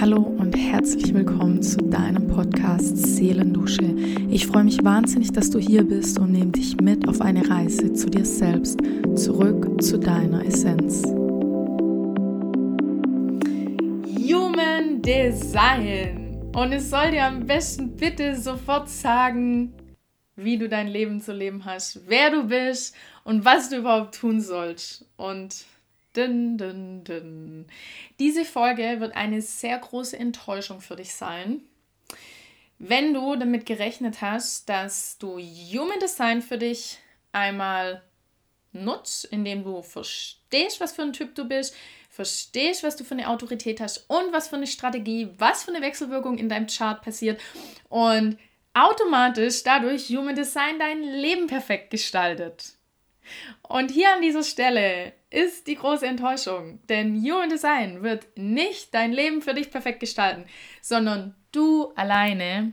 Hallo und herzlich willkommen zu deinem Podcast Seelendusche. Ich freue mich wahnsinnig, dass du hier bist und nehme dich mit auf eine Reise zu dir selbst, zurück zu deiner Essenz. Human Design. Und es soll dir am besten bitte sofort sagen, wie du dein Leben zu leben hast, wer du bist und was du überhaupt tun sollst. Und Dun, dun, dun. Diese Folge wird eine sehr große Enttäuschung für dich sein. Wenn du damit gerechnet hast, dass du Human Design für dich einmal nutzt, indem du verstehst, was für ein Typ du bist, verstehst, was du für eine Autorität hast und was für eine Strategie, was für eine Wechselwirkung in deinem Chart passiert und automatisch dadurch Human Design dein Leben perfekt gestaltet. Und hier an dieser Stelle ist die große Enttäuschung, denn Human Design wird nicht dein Leben für dich perfekt gestalten, sondern du alleine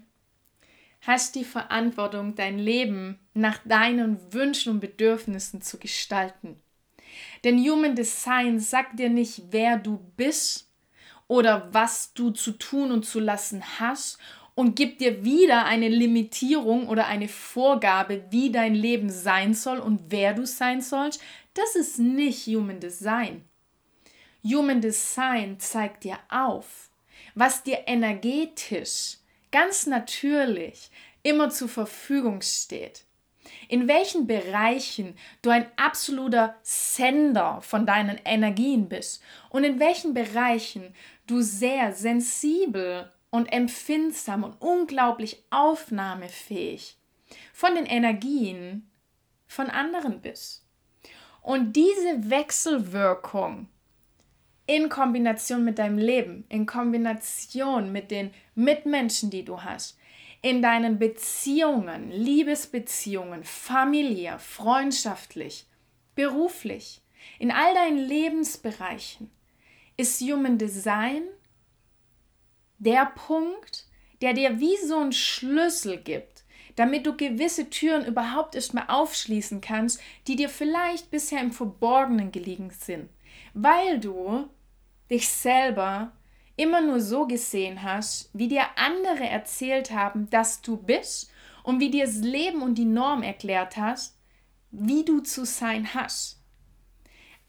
hast die Verantwortung, dein Leben nach deinen Wünschen und Bedürfnissen zu gestalten. Denn Human Design sagt dir nicht, wer du bist oder was du zu tun und zu lassen hast und gibt dir wieder eine Limitierung oder eine Vorgabe, wie dein Leben sein soll und wer du sein sollst, das ist nicht Human Design. Human Design zeigt dir auf, was dir energetisch, ganz natürlich, immer zur Verfügung steht. In welchen Bereichen du ein absoluter Sender von deinen Energien bist und in welchen Bereichen du sehr sensibel und empfindsam und unglaublich aufnahmefähig von den Energien von anderen bist. Und diese Wechselwirkung in Kombination mit deinem Leben, in Kombination mit den Mitmenschen, die du hast, in deinen Beziehungen, Liebesbeziehungen, familiär, freundschaftlich, beruflich, in all deinen Lebensbereichen, ist Human Design der Punkt, der dir wie so ein Schlüssel gibt, damit du gewisse Türen überhaupt erst mal aufschließen kannst, die dir vielleicht bisher im Verborgenen gelegen sind, weil du dich selber immer nur so gesehen hast, wie dir andere erzählt haben, dass du bist und wie dir das Leben und die Norm erklärt hast, wie du zu sein hast.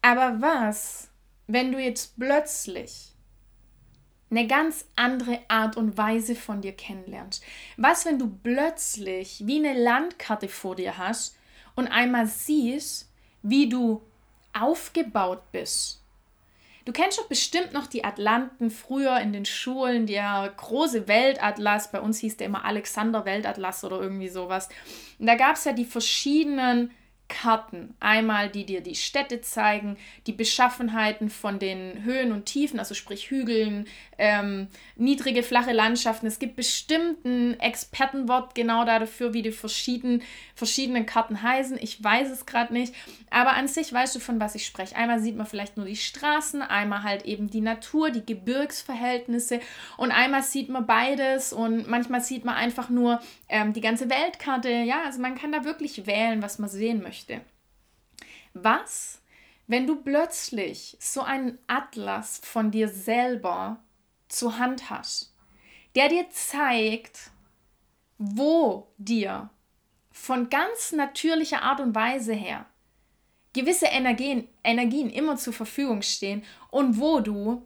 Aber was, wenn du jetzt plötzlich eine ganz andere Art und Weise von dir kennenlernst. Was, wenn du plötzlich wie eine Landkarte vor dir hast und einmal siehst, wie du aufgebaut bist? Du kennst doch bestimmt noch die Atlanten früher in den Schulen, der große Weltatlas. Bei uns hieß der immer Alexander Weltatlas oder irgendwie sowas. Und da gab es ja die verschiedenen Karten. Einmal, die dir die Städte zeigen, die Beschaffenheiten von den Höhen und Tiefen, also sprich Hügeln, ähm, niedrige, flache Landschaften. Es gibt bestimmt ein Expertenwort genau dafür, wie die verschiedenen, verschiedenen Karten heißen. Ich weiß es gerade nicht. Aber an sich weißt du, von was ich spreche. Einmal sieht man vielleicht nur die Straßen, einmal halt eben die Natur, die Gebirgsverhältnisse und einmal sieht man beides und manchmal sieht man einfach nur ähm, die ganze Weltkarte. Ja, also man kann da wirklich wählen, was man sehen möchte möchte. Was, wenn du plötzlich so einen Atlas von dir selber zur Hand hast, der dir zeigt, wo dir von ganz natürlicher Art und Weise her gewisse Energien, Energien immer zur Verfügung stehen und wo du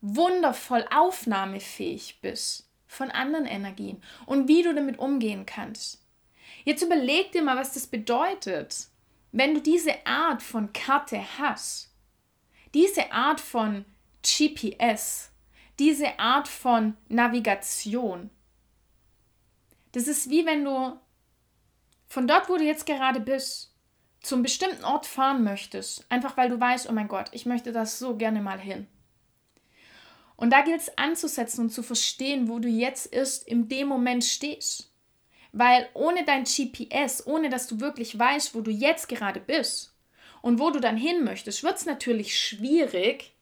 wundervoll aufnahmefähig bist von anderen Energien und wie du damit umgehen kannst. Jetzt überleg dir mal, was das bedeutet, wenn du diese Art von Karte hast, diese Art von GPS, diese Art von Navigation. Das ist wie wenn du von dort, wo du jetzt gerade bist, zum bestimmten Ort fahren möchtest, einfach weil du weißt, oh mein Gott, ich möchte das so gerne mal hin. Und da gilt es anzusetzen und zu verstehen, wo du jetzt ist, in dem Moment stehst. Weil ohne dein GPS, ohne dass du wirklich weißt, wo du jetzt gerade bist und wo du dann hin möchtest, wird es natürlich schwierig,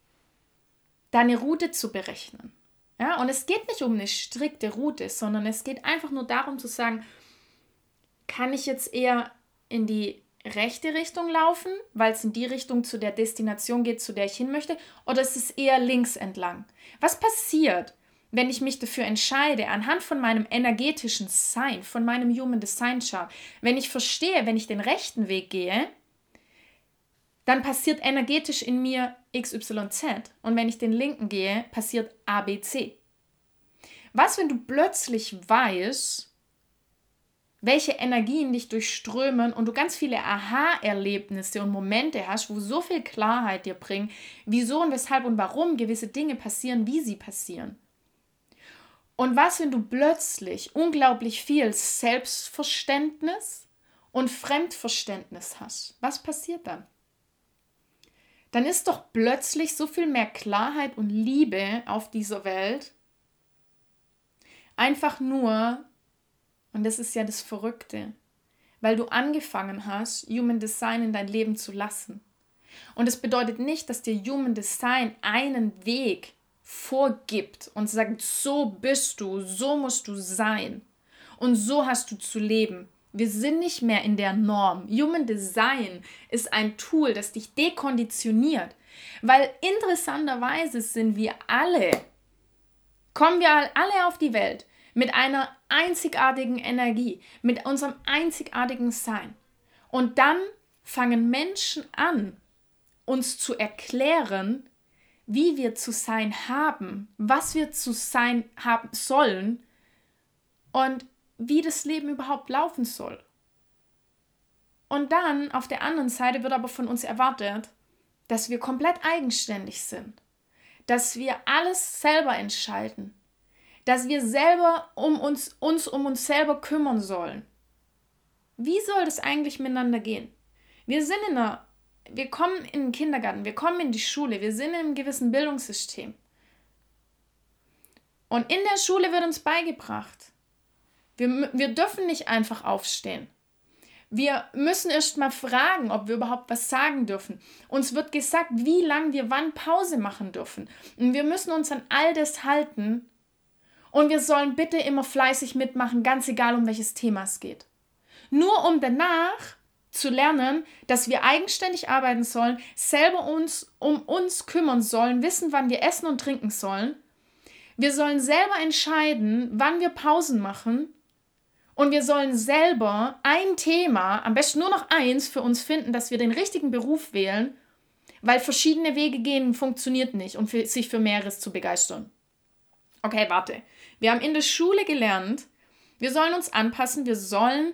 deine Route zu berechnen. Ja, und es geht nicht um eine strikte Route, sondern es geht einfach nur darum zu sagen, kann ich jetzt eher in die rechte Richtung laufen, weil es in die Richtung zu der Destination geht, zu der ich hin möchte, oder ist es eher links entlang? Was passiert, wenn ich mich dafür entscheide, anhand von meinem energetischen Sein, von meinem Human Design Chart, wenn ich verstehe, wenn ich den rechten Weg gehe, dann passiert energetisch in mir XYZ. Und wenn ich den linken gehe, passiert ABC. Was, wenn du plötzlich weißt, welche Energien dich durchströmen und du ganz viele Aha-Erlebnisse und Momente hast, wo so viel Klarheit dir bringen, wieso und weshalb und warum gewisse Dinge passieren, wie sie passieren. Und was, wenn du plötzlich unglaublich viel Selbstverständnis und Fremdverständnis hast? Was passiert dann? Dann ist doch plötzlich so viel mehr Klarheit und Liebe auf dieser Welt. Einfach nur, und das ist ja das Verrückte, weil du angefangen hast, Human Design in dein Leben zu lassen. Und es bedeutet nicht, dass dir Human Design einen Weg vorgibt und sagt, so bist du, so musst du sein und so hast du zu leben. Wir sind nicht mehr in der Norm. Human Design ist ein Tool, das dich dekonditioniert, weil interessanterweise sind wir alle, kommen wir alle auf die Welt mit einer einzigartigen Energie, mit unserem einzigartigen Sein. Und dann fangen Menschen an, uns zu erklären, wie wir zu sein haben, was wir zu sein haben sollen und wie das Leben überhaupt laufen soll. Und dann auf der anderen Seite wird aber von uns erwartet, dass wir komplett eigenständig sind, dass wir alles selber entscheiden, dass wir selber um uns, uns um uns selber kümmern sollen. Wie soll das eigentlich miteinander gehen? Wir sind in einer, wir kommen in den Kindergarten, wir kommen in die Schule, wir sind in einem gewissen Bildungssystem. Und in der Schule wird uns beigebracht, wir, wir dürfen nicht einfach aufstehen. Wir müssen erst mal fragen, ob wir überhaupt was sagen dürfen. Uns wird gesagt, wie lange wir wann Pause machen dürfen. Und wir müssen uns an all das halten, und wir sollen bitte immer fleißig mitmachen, ganz egal um welches Thema es geht. Nur um danach zu lernen, dass wir eigenständig arbeiten sollen, selber uns um uns kümmern sollen, wissen, wann wir essen und trinken sollen. Wir sollen selber entscheiden, wann wir Pausen machen. Und wir sollen selber ein Thema, am besten nur noch eins, für uns finden, dass wir den richtigen Beruf wählen, weil verschiedene Wege gehen funktioniert nicht und für, sich für mehreres zu begeistern. Okay, warte. Wir haben in der Schule gelernt, wir sollen uns anpassen, wir sollen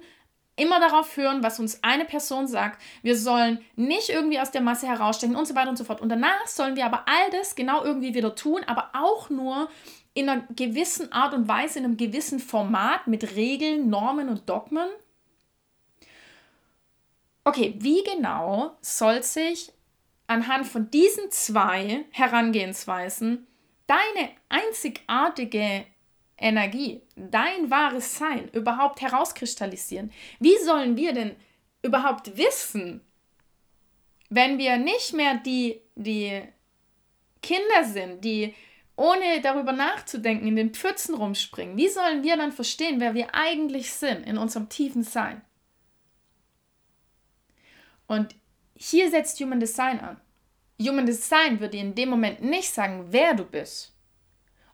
immer darauf hören, was uns eine Person sagt. Wir sollen nicht irgendwie aus der Masse herausstechen und so weiter und so fort. Und danach sollen wir aber all das genau irgendwie wieder tun, aber auch nur in einer gewissen Art und Weise, in einem gewissen Format mit Regeln, Normen und Dogmen. Okay, wie genau soll sich anhand von diesen zwei Herangehensweisen deine einzigartige Energie, dein wahres Sein überhaupt herauskristallisieren? Wie sollen wir denn überhaupt wissen, wenn wir nicht mehr die, die Kinder sind, die ohne darüber nachzudenken in den Pfützen rumspringen? Wie sollen wir dann verstehen, wer wir eigentlich sind in unserem tiefen Sein? Und hier setzt Human Design an. Human Design würde in dem Moment nicht sagen, wer du bist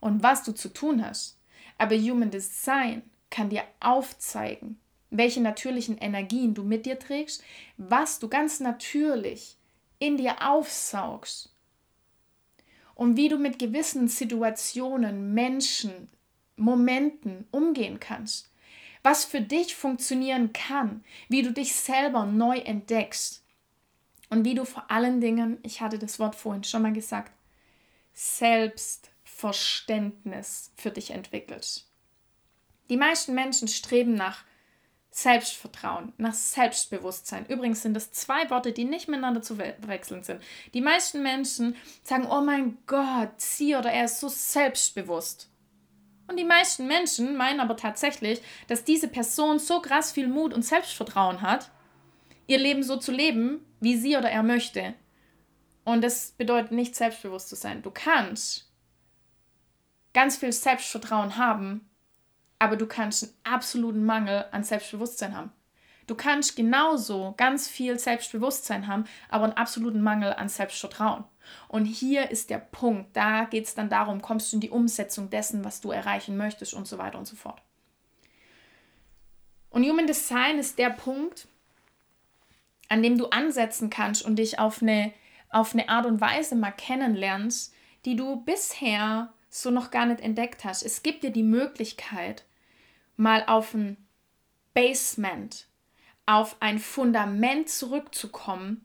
und was du zu tun hast. Aber Human Design kann dir aufzeigen, welche natürlichen Energien du mit dir trägst, was du ganz natürlich in dir aufsaugst und wie du mit gewissen Situationen, Menschen, Momenten umgehen kannst, was für dich funktionieren kann, wie du dich selber neu entdeckst und wie du vor allen Dingen, ich hatte das Wort vorhin schon mal gesagt, Selbstverständnis für dich entwickelst. Die meisten Menschen streben nach Selbstvertrauen, nach Selbstbewusstsein. Übrigens sind das zwei Worte, die nicht miteinander zu wechseln sind. Die meisten Menschen sagen, oh mein Gott, sie oder er ist so selbstbewusst. Und die meisten Menschen meinen aber tatsächlich, dass diese Person so krass viel Mut und Selbstvertrauen hat, ihr Leben so zu leben, wie sie oder er möchte. Und das bedeutet nicht selbstbewusst zu sein. Du kannst ganz viel Selbstvertrauen haben, aber du kannst einen absoluten Mangel an Selbstbewusstsein haben. Du kannst genauso ganz viel Selbstbewusstsein haben, aber einen absoluten Mangel an Selbstvertrauen. Und hier ist der Punkt, da geht es dann darum, kommst du in die Umsetzung dessen, was du erreichen möchtest und so weiter und so fort. Und Human Design ist der Punkt, an dem du ansetzen kannst und dich auf eine, auf eine Art und Weise mal kennenlernst, die du bisher so noch gar nicht entdeckt hast. Es gibt dir die Möglichkeit, mal auf ein Basement, auf ein Fundament zurückzukommen,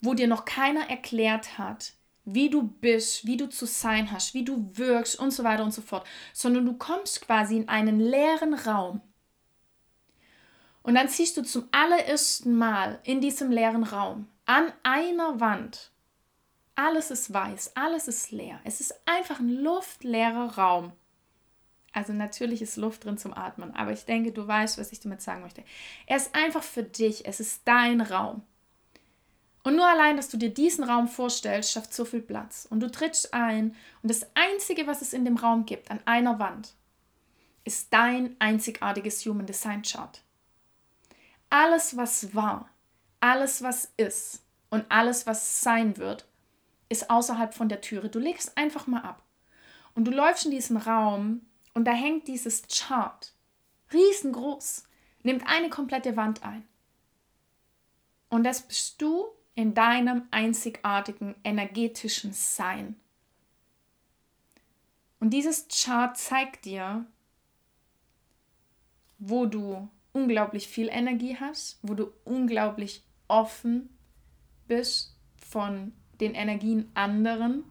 wo dir noch keiner erklärt hat, wie du bist, wie du zu sein hast, wie du wirkst und so weiter und so fort, sondern du kommst quasi in einen leeren Raum. Und dann siehst du zum allerersten Mal in diesem leeren Raum an einer Wand, alles ist weiß, alles ist leer. Es ist einfach ein luftleerer Raum. Also natürlich ist Luft drin zum Atmen, aber ich denke, du weißt, was ich damit sagen möchte. Er ist einfach für dich, es ist dein Raum. Und nur allein, dass du dir diesen Raum vorstellst, schafft so viel Platz. Und du trittst ein und das Einzige, was es in dem Raum gibt, an einer Wand, ist dein einzigartiges Human Design Chart. Alles, was war, alles, was ist und alles, was sein wird, ist außerhalb von der Türe. Du legst einfach mal ab. Und du läufst in diesen Raum und da hängt dieses Chart. Riesengroß. Nimmt eine komplette Wand ein. Und das bist du in deinem einzigartigen energetischen Sein. Und dieses Chart zeigt dir, wo du unglaublich viel Energie hast, wo du unglaublich offen bist von den Energien anderen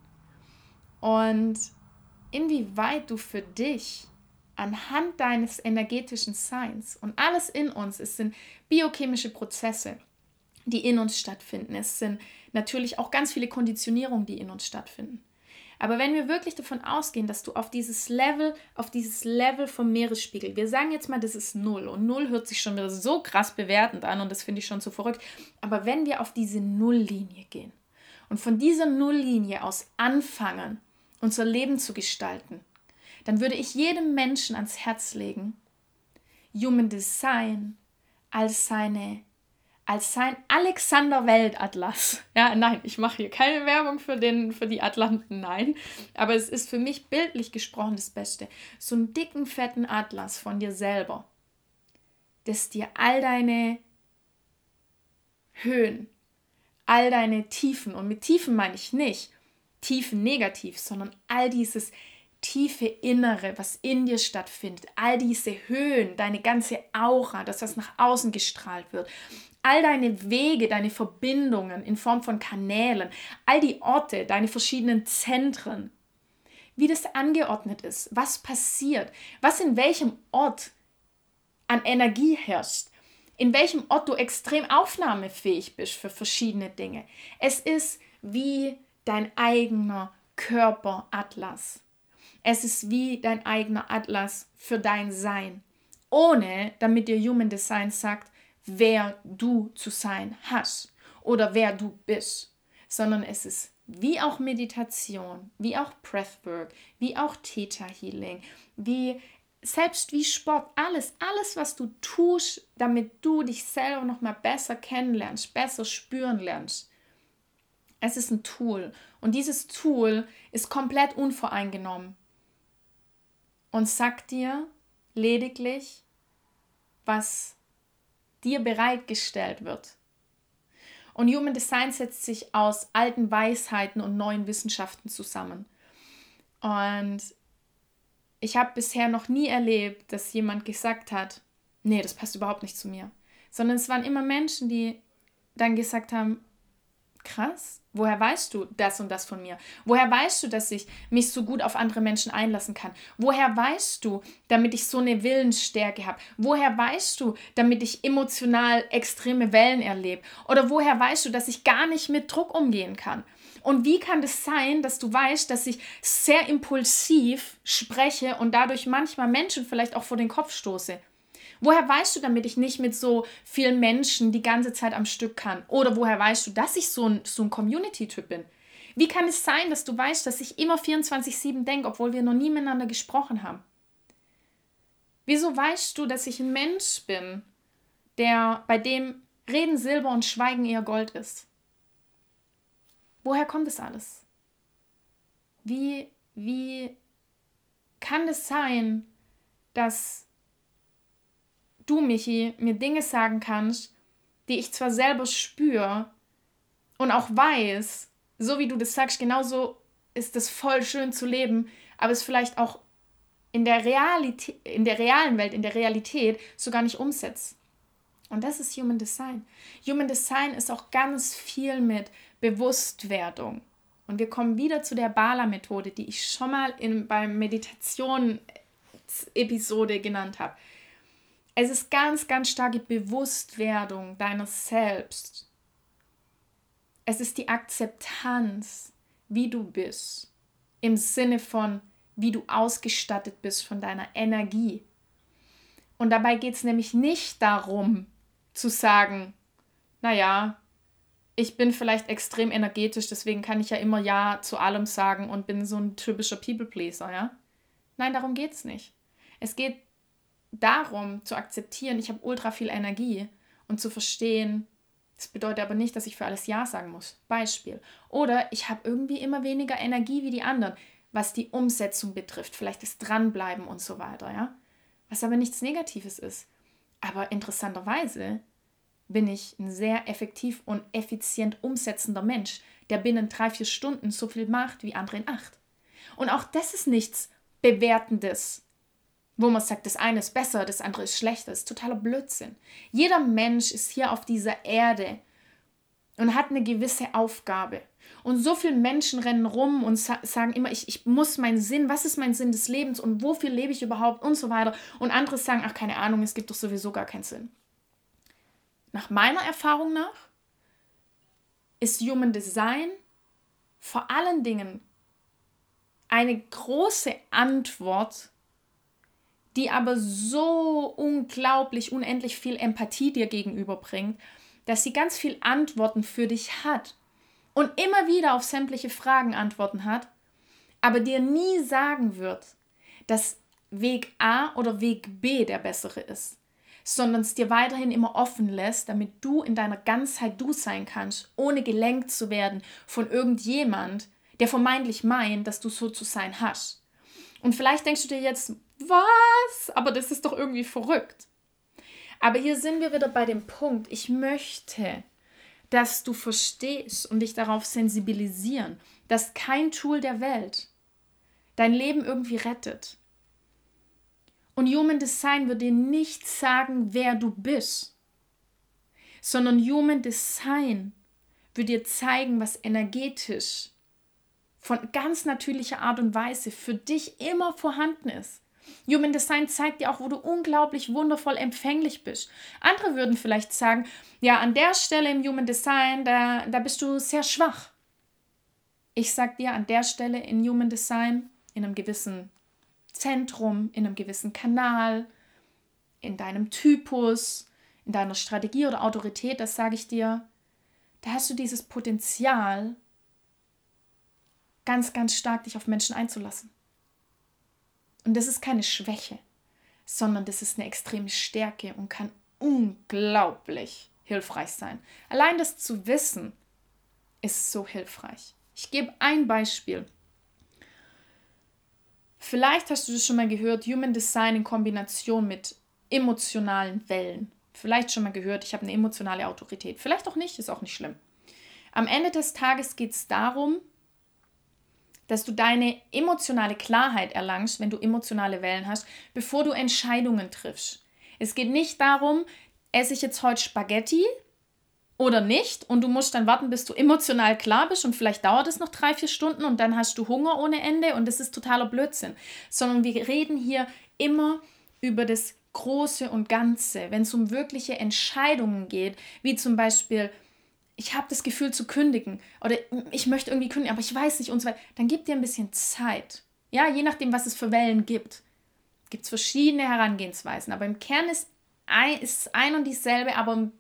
und inwieweit du für dich anhand deines energetischen Seins und alles in uns, es sind biochemische Prozesse, die in uns stattfinden. Es sind natürlich auch ganz viele Konditionierungen, die in uns stattfinden. Aber wenn wir wirklich davon ausgehen, dass du auf dieses Level, auf dieses Level vom Meeresspiegel, wir sagen jetzt mal, das ist null und null hört sich schon wieder so krass bewertend an und das finde ich schon so verrückt. Aber wenn wir auf diese Nulllinie gehen und von dieser Nulllinie aus anfangen, unser Leben zu gestalten, dann würde ich jedem Menschen ans Herz legen, Human Design als seine als sein Alexander Weltatlas. Ja, nein, ich mache hier keine Werbung für, den, für die Atlanten, nein. Aber es ist für mich bildlich gesprochen das Beste. So einen dicken, fetten Atlas von dir selber, das dir all deine Höhen, all deine Tiefen, und mit Tiefen meine ich nicht Tiefen negativ, sondern all dieses tiefe Innere, was in dir stattfindet, all diese Höhen, deine ganze Aura, das, was nach außen gestrahlt wird, all deine Wege, deine Verbindungen in Form von Kanälen, all die Orte, deine verschiedenen Zentren, wie das angeordnet ist, was passiert, was in welchem Ort an Energie herrscht, in welchem Ort du extrem aufnahmefähig bist für verschiedene Dinge. Es ist wie dein eigener Körperatlas. Es ist wie dein eigener Atlas für dein Sein, ohne damit dir Human Design sagt, wer du zu sein hast oder wer du bist, sondern es ist wie auch Meditation, wie auch Breathwork, wie auch Theta Healing, wie selbst wie Sport, alles, alles, was du tust, damit du dich selber noch mal besser kennenlernst, besser spüren lernst. Es ist ein Tool und dieses Tool ist komplett unvoreingenommen und sagt dir lediglich, was dir bereitgestellt wird. Und Human Design setzt sich aus alten Weisheiten und neuen Wissenschaften zusammen. Und ich habe bisher noch nie erlebt, dass jemand gesagt hat, nee, das passt überhaupt nicht zu mir. Sondern es waren immer Menschen, die dann gesagt haben, krass, woher weißt du das und das von mir? Woher weißt du, dass ich mich so gut auf andere Menschen einlassen kann? Woher weißt du, damit ich so eine Willensstärke habe? Woher weißt du, damit ich emotional extreme Wellen erlebe? Oder woher weißt du, dass ich gar nicht mit Druck umgehen kann? Und wie kann es das sein, dass du weißt, dass ich sehr impulsiv spreche und dadurch manchmal Menschen vielleicht auch vor den Kopf stoße? Woher weißt du, damit ich nicht mit so vielen Menschen die ganze Zeit am Stück kann? Oder woher weißt du, dass ich so ein, so ein Community-Typ bin? Wie kann es sein, dass du weißt, dass ich immer 24-7 denke, obwohl wir noch nie miteinander gesprochen haben? Wieso weißt du, dass ich ein Mensch bin, der, bei dem Reden Silber und Schweigen eher Gold ist. Woher kommt das alles? Wie, wie kann es sein, dass du, Michi, mir Dinge sagen kannst, die ich zwar selber spüre und auch weiß, so wie du das sagst, genauso ist es voll schön zu leben, aber es vielleicht auch in der Realität, in der realen Welt, in der Realität sogar nicht umsetzt. Und das ist Human Design. Human Design ist auch ganz viel mit Bewusstwerdung. Und wir kommen wieder zu der Bala-Methode, die ich schon mal in, beim Meditation-Episode genannt habe. Es ist ganz, ganz starke Bewusstwerdung deiner selbst. Es ist die Akzeptanz, wie du bist, im Sinne von, wie du ausgestattet bist von deiner Energie. Und dabei geht es nämlich nicht darum, zu sagen, naja, ich bin vielleicht extrem energetisch, deswegen kann ich ja immer Ja zu allem sagen und bin so ein typischer People-Pleaser, ja? Nein, darum geht es nicht. Es geht darum zu akzeptieren, ich habe ultra viel Energie und zu verstehen, das bedeutet aber nicht, dass ich für alles Ja sagen muss. Beispiel. Oder ich habe irgendwie immer weniger Energie wie die anderen, was die Umsetzung betrifft, vielleicht das Dranbleiben und so weiter, ja? Was aber nichts Negatives ist. Aber interessanterweise bin ich ein sehr effektiv und effizient umsetzender Mensch, der binnen drei, vier Stunden so viel macht wie andere in acht. Und auch das ist nichts Bewertendes, wo man sagt, das eine ist besser, das andere ist schlechter. Das ist totaler Blödsinn. Jeder Mensch ist hier auf dieser Erde und hat eine gewisse Aufgabe. Und so viele Menschen rennen rum und sa sagen immer, ich, ich muss meinen Sinn, was ist mein Sinn des Lebens und wofür lebe ich überhaupt und so weiter. Und andere sagen, ach keine Ahnung, es gibt doch sowieso gar keinen Sinn. Nach meiner Erfahrung nach ist Human Design vor allen Dingen eine große Antwort, die aber so unglaublich, unendlich viel Empathie dir gegenüberbringt, dass sie ganz viel Antworten für dich hat und immer wieder auf sämtliche Fragen Antworten hat, aber dir nie sagen wird, dass Weg A oder Weg B der bessere ist, sondern es dir weiterhin immer offen lässt, damit du in deiner Ganzheit du sein kannst, ohne gelenkt zu werden von irgendjemand, der vermeintlich meint, dass du so zu sein hast. Und vielleicht denkst du dir jetzt, was? Aber das ist doch irgendwie verrückt. Aber hier sind wir wieder bei dem Punkt, ich möchte, dass du verstehst und dich darauf sensibilisieren, dass kein Tool der Welt dein Leben irgendwie rettet. Und Human Design wird dir nicht sagen, wer du bist, sondern Human Design wird dir zeigen, was energetisch von ganz natürlicher Art und Weise für dich immer vorhanden ist. Human Design zeigt dir auch, wo du unglaublich wundervoll empfänglich bist. Andere würden vielleicht sagen, ja, an der Stelle im Human Design, da, da bist du sehr schwach. Ich sag dir, an der Stelle in Human Design, in einem gewissen Zentrum, in einem gewissen Kanal, in deinem Typus, in deiner Strategie oder Autorität, das sage ich dir, da hast du dieses Potenzial, ganz, ganz stark dich auf Menschen einzulassen. Und das ist keine Schwäche, sondern das ist eine extreme Stärke und kann unglaublich hilfreich sein. Allein das zu wissen ist so hilfreich. Ich gebe ein Beispiel. Vielleicht hast du das schon mal gehört, Human Design in Kombination mit emotionalen Wellen. Vielleicht schon mal gehört, ich habe eine emotionale Autorität. Vielleicht auch nicht, ist auch nicht schlimm. Am Ende des Tages geht es darum, dass du deine emotionale Klarheit erlangst, wenn du emotionale Wellen hast, bevor du Entscheidungen triffst. Es geht nicht darum, esse ich jetzt heute Spaghetti oder nicht und du musst dann warten, bis du emotional klar bist und vielleicht dauert es noch drei, vier Stunden und dann hast du Hunger ohne Ende und das ist totaler Blödsinn, sondern wir reden hier immer über das Große und Ganze, wenn es um wirkliche Entscheidungen geht, wie zum Beispiel, ich habe das Gefühl zu kündigen oder ich möchte irgendwie kündigen, aber ich weiß nicht und so weiter, dann gib dir ein bisschen Zeit. Ja, je nachdem, was es für Wellen gibt. Gibt es verschiedene Herangehensweisen, aber im Kern ist ist ein und dieselbe, aber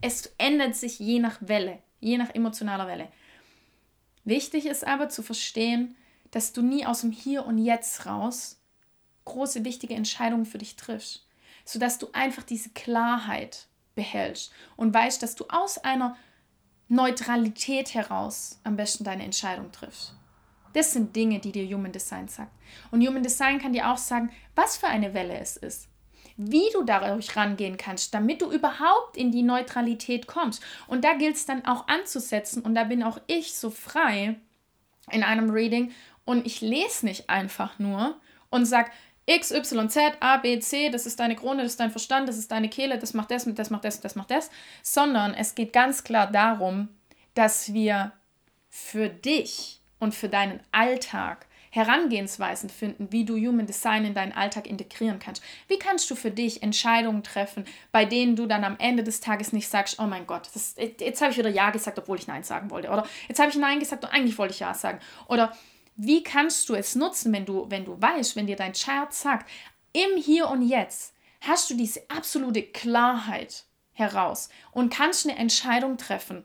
es ändert sich je nach Welle, je nach emotionaler Welle. Wichtig ist aber zu verstehen, dass du nie aus dem Hier und Jetzt raus große, wichtige Entscheidungen für dich triffst, sodass du einfach diese Klarheit behältst und weißt, dass du aus einer Neutralität heraus am besten deine Entscheidung triffst. Das sind Dinge, die dir Human Design sagt. Und Human Design kann dir auch sagen, was für eine Welle es ist. Wie du dadurch rangehen kannst, damit du überhaupt in die Neutralität kommst. Und da gilt es dann auch anzusetzen. Und da bin auch ich so frei in einem Reading. Und ich lese nicht einfach nur und sage, X, Y, Z, A, B, C, das ist deine Krone, das ist dein Verstand, das ist deine Kehle, das macht das, das macht das, das macht das, sondern es geht ganz klar darum, dass wir für dich und für deinen Alltag Herangehensweisen finden, wie du Human Design in deinen Alltag integrieren kannst. Wie kannst du für dich Entscheidungen treffen, bei denen du dann am Ende des Tages nicht sagst, oh mein Gott, das, jetzt habe ich wieder Ja gesagt, obwohl ich Nein sagen wollte. Oder jetzt habe ich Nein gesagt und eigentlich wollte ich Ja sagen. Oder wie kannst du es nutzen, wenn du, wenn du weißt, wenn dir dein Chart sagt, im Hier und Jetzt hast du diese absolute Klarheit heraus und kannst eine Entscheidung treffen,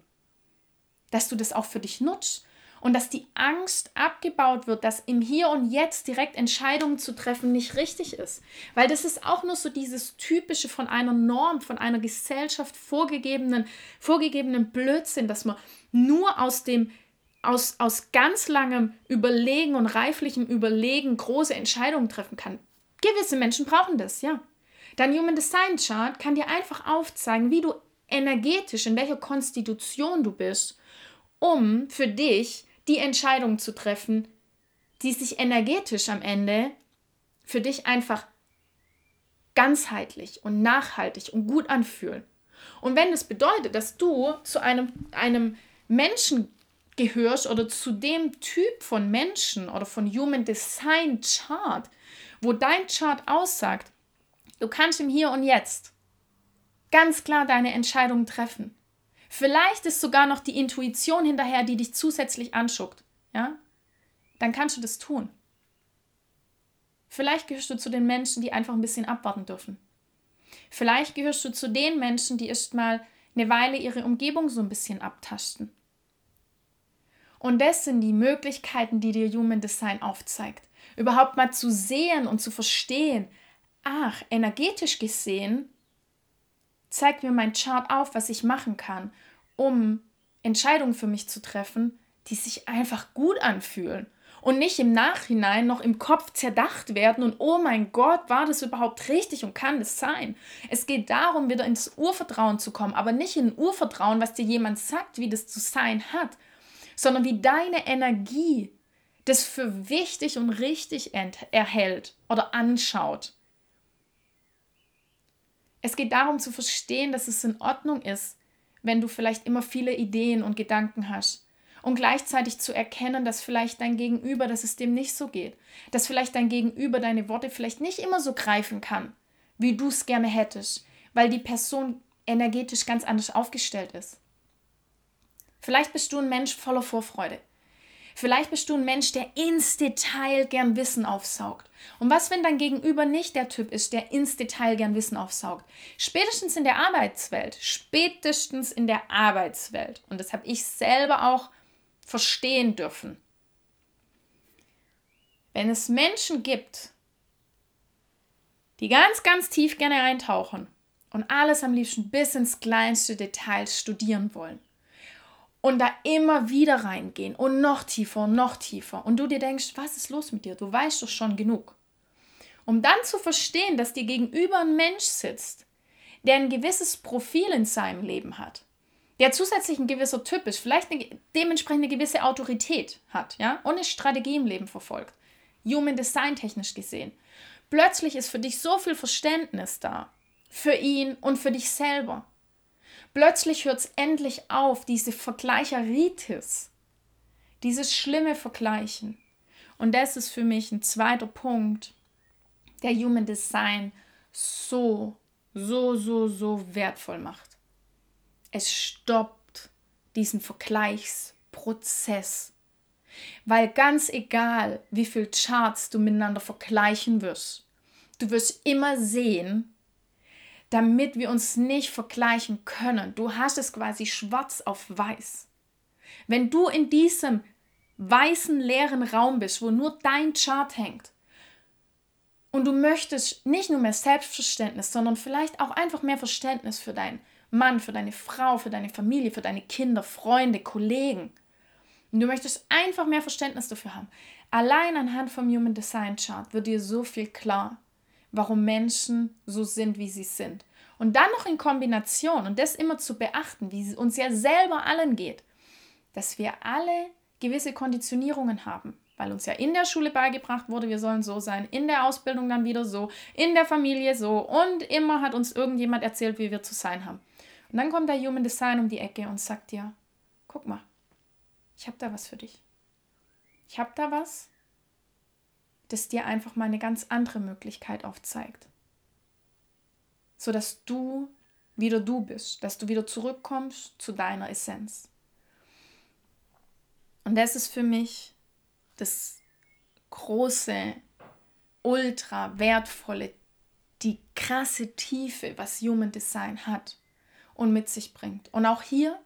dass du das auch für dich nutzt und dass die Angst abgebaut wird, dass im Hier und Jetzt direkt Entscheidungen zu treffen nicht richtig ist. Weil das ist auch nur so dieses typische von einer Norm, von einer Gesellschaft vorgegebenen, vorgegebenen Blödsinn, dass man nur aus dem aus, aus ganz langem Überlegen und reiflichem Überlegen große Entscheidungen treffen kann. Gewisse Menschen brauchen das, ja. Dein Human Design Chart kann dir einfach aufzeigen, wie du energetisch, in welcher Konstitution du bist, um für dich die Entscheidung zu treffen, die sich energetisch am Ende für dich einfach ganzheitlich und nachhaltig und gut anfühlen. Und wenn das bedeutet, dass du zu einem, einem Menschen gehörst oder zu dem Typ von Menschen oder von Human Design Chart, wo dein Chart aussagt, du kannst im Hier und Jetzt ganz klar deine Entscheidung treffen. Vielleicht ist sogar noch die Intuition hinterher, die dich zusätzlich anschuckt, ja? Dann kannst du das tun. Vielleicht gehörst du zu den Menschen, die einfach ein bisschen abwarten dürfen. Vielleicht gehörst du zu den Menschen, die erst mal eine Weile ihre Umgebung so ein bisschen abtasten und das sind die Möglichkeiten, die dir Human Design aufzeigt. Überhaupt mal zu sehen und zu verstehen, ach, energetisch gesehen, zeigt mir mein Chart auf, was ich machen kann, um Entscheidungen für mich zu treffen, die sich einfach gut anfühlen und nicht im Nachhinein noch im Kopf zerdacht werden und oh mein Gott, war das überhaupt richtig und kann das sein? Es geht darum, wieder ins Urvertrauen zu kommen, aber nicht in Urvertrauen, was dir jemand sagt, wie das zu sein hat, sondern wie deine Energie das für wichtig und richtig erhält oder anschaut. Es geht darum zu verstehen, dass es in Ordnung ist, wenn du vielleicht immer viele Ideen und Gedanken hast. Und gleichzeitig zu erkennen, dass vielleicht dein Gegenüber, dass es dem nicht so geht. Dass vielleicht dein Gegenüber deine Worte vielleicht nicht immer so greifen kann, wie du es gerne hättest, weil die Person energetisch ganz anders aufgestellt ist. Vielleicht bist du ein Mensch voller Vorfreude. Vielleicht bist du ein Mensch, der ins Detail gern Wissen aufsaugt. Und was, wenn dein Gegenüber nicht der Typ ist, der ins Detail gern Wissen aufsaugt? Spätestens in der Arbeitswelt, spätestens in der Arbeitswelt. Und das habe ich selber auch verstehen dürfen. Wenn es Menschen gibt, die ganz, ganz tief gerne eintauchen und alles am liebsten bis ins kleinste Detail studieren wollen, und da immer wieder reingehen und noch tiefer und noch tiefer. Und du dir denkst, was ist los mit dir? Du weißt doch schon genug. Um dann zu verstehen, dass dir gegenüber ein Mensch sitzt, der ein gewisses Profil in seinem Leben hat, der zusätzlich ein gewisser Typ ist, vielleicht eine, dementsprechend eine gewisse Autorität hat, ja, und eine Strategie im Leben verfolgt, Human Design technisch gesehen. Plötzlich ist für dich so viel Verständnis da, für ihn und für dich selber. Plötzlich hört es endlich auf, diese Vergleicheritis, dieses schlimme Vergleichen. Und das ist für mich ein zweiter Punkt, der Human Design so, so, so, so wertvoll macht. Es stoppt diesen Vergleichsprozess. Weil ganz egal, wie viele Charts du miteinander vergleichen wirst, du wirst immer sehen, damit wir uns nicht vergleichen können. Du hast es quasi schwarz auf weiß. Wenn du in diesem weißen leeren Raum bist, wo nur dein Chart hängt und du möchtest nicht nur mehr Selbstverständnis, sondern vielleicht auch einfach mehr Verständnis für dein Mann, für deine Frau, für deine Familie, für deine Kinder, Freunde, Kollegen. Und du möchtest einfach mehr Verständnis dafür haben. Allein anhand vom Human Design Chart wird dir so viel klar, warum Menschen so sind, wie sie sind. Und dann noch in Kombination und das immer zu beachten, wie es uns ja selber allen geht, dass wir alle gewisse Konditionierungen haben, weil uns ja in der Schule beigebracht wurde, wir sollen so sein, in der Ausbildung dann wieder so, in der Familie so und immer hat uns irgendjemand erzählt, wie wir zu sein haben. Und dann kommt der Human Design um die Ecke und sagt dir, guck mal, ich habe da was für dich. Ich habe da was, das dir einfach mal eine ganz andere Möglichkeit aufzeigt. Sodass du wieder du bist, dass du wieder zurückkommst zu deiner Essenz. Und das ist für mich das große, ultra wertvolle, die krasse Tiefe, was Human Design hat und mit sich bringt. Und auch hier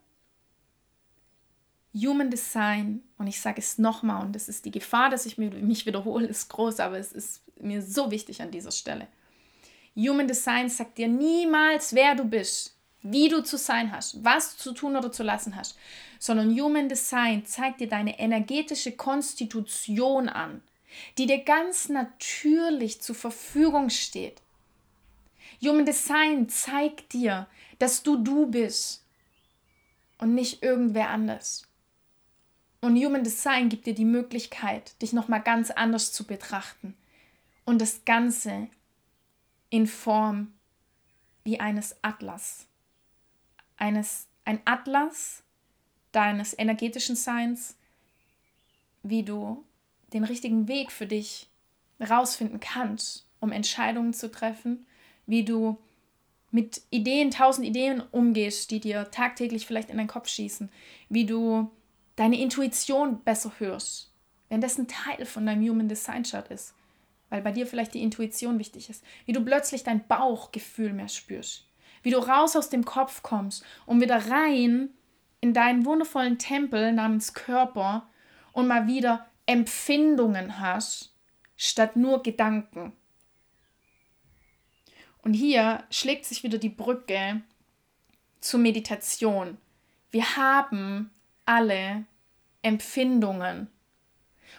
Human Design, und ich sage es nochmal, und das ist die Gefahr, dass ich mich wiederhole, ist groß, aber es ist mir so wichtig an dieser Stelle. Human Design sagt dir niemals, wer du bist, wie du zu sein hast, was zu tun oder zu lassen hast, sondern Human Design zeigt dir deine energetische Konstitution an, die dir ganz natürlich zur Verfügung steht. Human Design zeigt dir, dass du du bist und nicht irgendwer anders. Und Human Design gibt dir die Möglichkeit, dich nochmal ganz anders zu betrachten. Und das Ganze in Form wie eines Atlas. Eines, ein Atlas deines energetischen Seins, wie du den richtigen Weg für dich rausfinden kannst, um Entscheidungen zu treffen, wie du mit Ideen, tausend Ideen umgehst, die dir tagtäglich vielleicht in den Kopf schießen, wie du deine Intuition besser hörst, wenn das ein Teil von deinem Human Design Chart ist, weil bei dir vielleicht die Intuition wichtig ist, wie du plötzlich dein Bauchgefühl mehr spürst, wie du raus aus dem Kopf kommst und wieder rein in deinen wundervollen Tempel namens Körper und mal wieder Empfindungen hast, statt nur Gedanken. Und hier schlägt sich wieder die Brücke zur Meditation. Wir haben alle Empfindungen.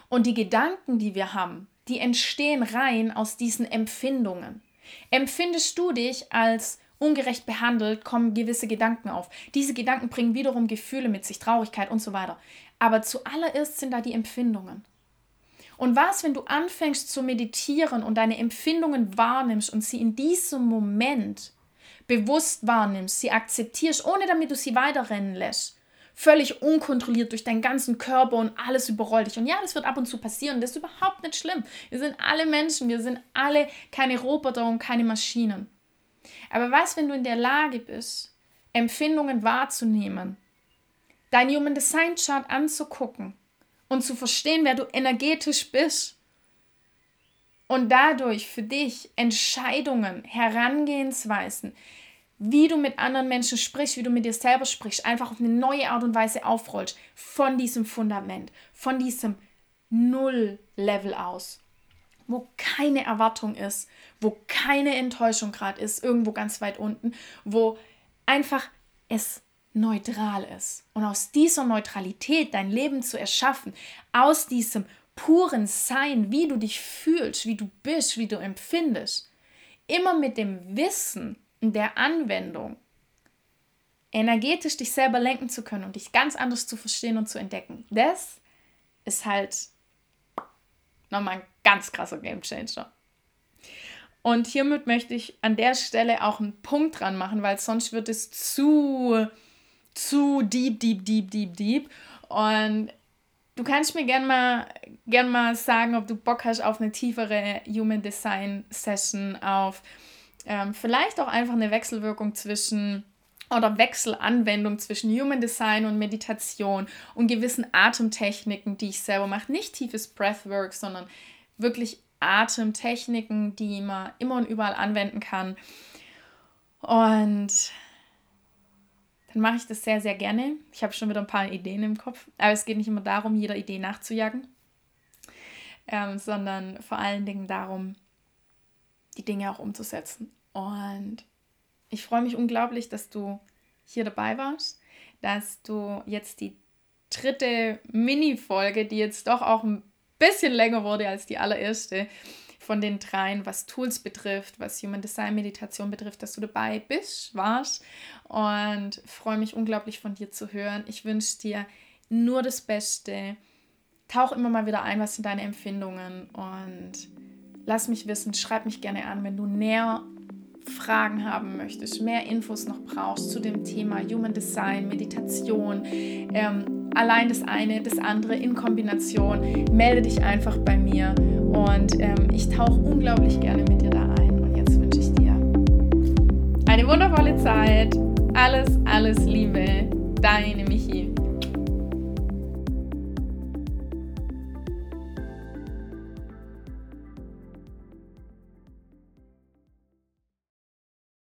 Und die Gedanken, die wir haben, die entstehen rein aus diesen Empfindungen. Empfindest du dich als ungerecht behandelt, kommen gewisse Gedanken auf. Diese Gedanken bringen wiederum Gefühle mit sich, Traurigkeit und so weiter. Aber zuallererst sind da die Empfindungen. Und was, wenn du anfängst zu meditieren und deine Empfindungen wahrnimmst und sie in diesem Moment bewusst wahrnimmst, sie akzeptierst, ohne damit du sie weiterrennen lässt, völlig unkontrolliert durch deinen ganzen Körper und alles überrollt dich. Und ja, das wird ab und zu passieren. Das ist überhaupt nicht schlimm. Wir sind alle Menschen. Wir sind alle keine Roboter und keine Maschinen. Aber was, wenn du in der Lage bist, Empfindungen wahrzunehmen, dein Human Design Chart anzugucken und zu verstehen, wer du energetisch bist und dadurch für dich Entscheidungen, Herangehensweisen, wie du mit anderen Menschen sprichst, wie du mit dir selber sprichst, einfach auf eine neue Art und Weise aufrollst von diesem Fundament, von diesem Null-Level aus, wo keine Erwartung ist, wo keine Enttäuschung gerade ist, irgendwo ganz weit unten, wo einfach es neutral ist. Und aus dieser Neutralität dein Leben zu erschaffen, aus diesem puren Sein, wie du dich fühlst, wie du bist, wie du empfindest, immer mit dem Wissen, der Anwendung energetisch dich selber lenken zu können und dich ganz anders zu verstehen und zu entdecken, das ist halt nochmal ein ganz krasser Game Changer. Und hiermit möchte ich an der Stelle auch einen Punkt dran machen, weil sonst wird es zu, zu deep, deep, deep, deep, deep. Und du kannst mir gerne mal, gern mal sagen, ob du Bock hast auf eine tiefere Human Design Session, auf ähm, vielleicht auch einfach eine Wechselwirkung zwischen oder Wechselanwendung zwischen Human Design und Meditation und gewissen Atemtechniken, die ich selber mache. Nicht tiefes Breathwork, sondern wirklich Atemtechniken, die man immer und überall anwenden kann. Und dann mache ich das sehr, sehr gerne. Ich habe schon wieder ein paar Ideen im Kopf, aber es geht nicht immer darum, jeder Idee nachzujagen, ähm, sondern vor allen Dingen darum, die Dinge auch umzusetzen. Und ich freue mich unglaublich, dass du hier dabei warst, dass du jetzt die dritte Mini-Folge, die jetzt doch auch ein bisschen länger wurde als die allererste, von den dreien, was Tools betrifft, was Human Design Meditation betrifft, dass du dabei bist, warst. Und freue mich unglaublich von dir zu hören. Ich wünsche dir nur das Beste. Tauch immer mal wieder ein, was sind deine Empfindungen und lass mich wissen, schreib mich gerne an, wenn du näher Fragen haben möchtest, mehr Infos noch brauchst zu dem Thema Human Design, Meditation, ähm, allein das eine, das andere in Kombination, melde dich einfach bei mir und ähm, ich tauche unglaublich gerne mit dir da ein. Und jetzt wünsche ich dir eine wundervolle Zeit. Alles, alles Liebe. Deine Michi.